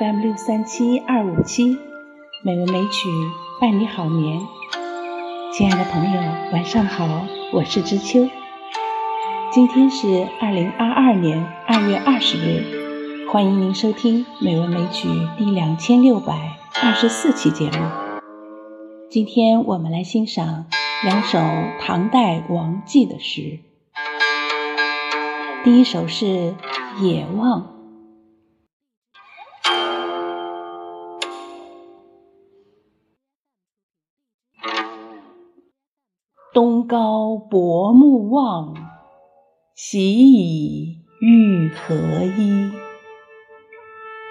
FM 六三七二五七，美文美曲伴你好眠。亲爱的朋友，晚上好，我是知秋。今天是二零二二年二月二十日，欢迎您收听《美文美曲》第两千六百二十四期节目。今天我们来欣赏两首唐代王绩的诗。第一首是《野望》。东皋薄暮望，喜以欲何依？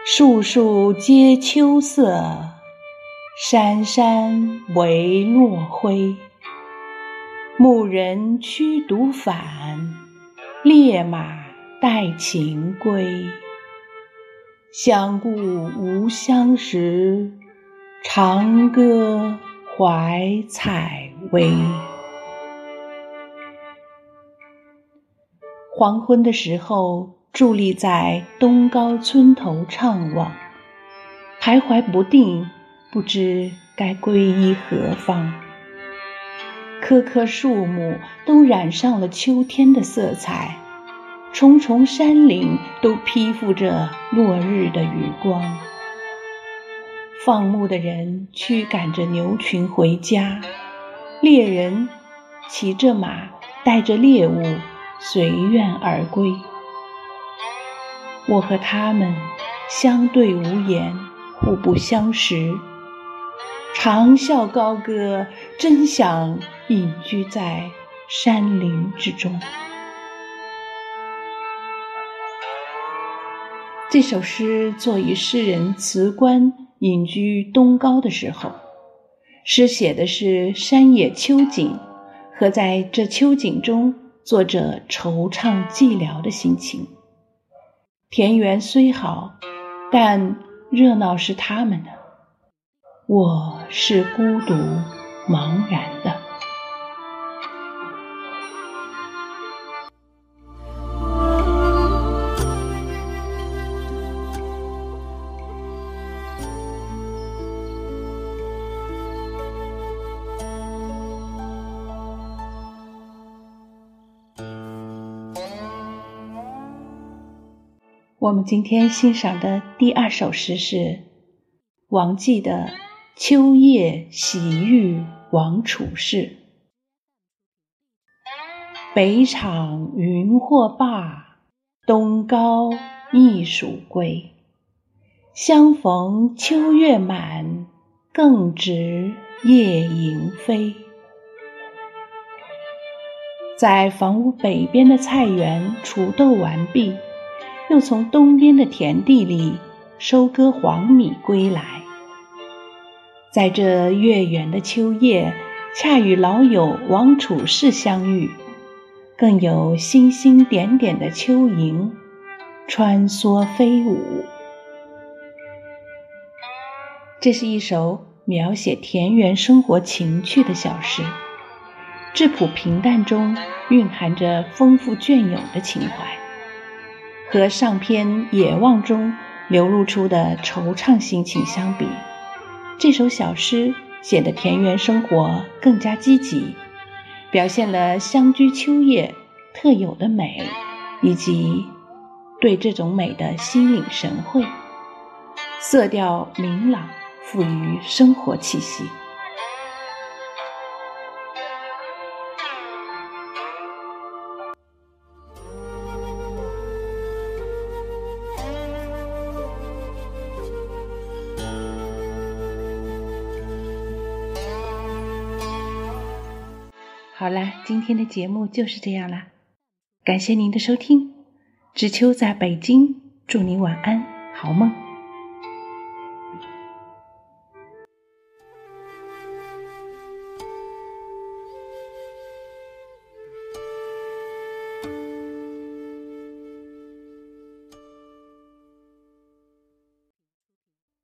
树树皆秋色，山山唯落晖。牧人驱犊返，猎马带禽归。相顾无相识，长歌怀采薇。黄昏的时候，伫立在东高村头怅望，徘徊不定，不知该皈依何方。棵棵树木都染上了秋天的色彩，重重山岭都披覆着落日的余光。放牧的人驱赶着牛群回家，猎人骑着马，带着猎物。随愿而归，我和他们相对无言，互不相识，长啸高歌，真想隐居在山林之中。这首诗作于诗人辞官隐居东高的时候，诗写的是山野秋景和在这秋景中。作者惆怅寂寥的心情。田园虽好，但热闹是他们的，我是孤独茫然的。我们今天欣赏的第二首诗是王绩的《秋夜喜遇王处士》。北场云或罢，东高驿属归。相逢秋月满，更值夜莺飞。在房屋北边的菜园锄豆完毕。又从东边的田地里收割黄米归来，在这月圆的秋夜，恰与老友王处士相遇，更有星星点点的秋萤穿梭飞舞。这是一首描写田园生活情趣的小诗，质朴平淡中蕴含着丰富隽永的情怀。和上篇《野望》中流露出的惆怅心情相比，这首小诗显得田园生活更加积极，表现了乡居秋夜特有的美，以及对这种美的心领神会。色调明朗，富于生活气息。好啦，今天的节目就是这样啦，感谢您的收听，知秋在北京，祝您晚安，好梦。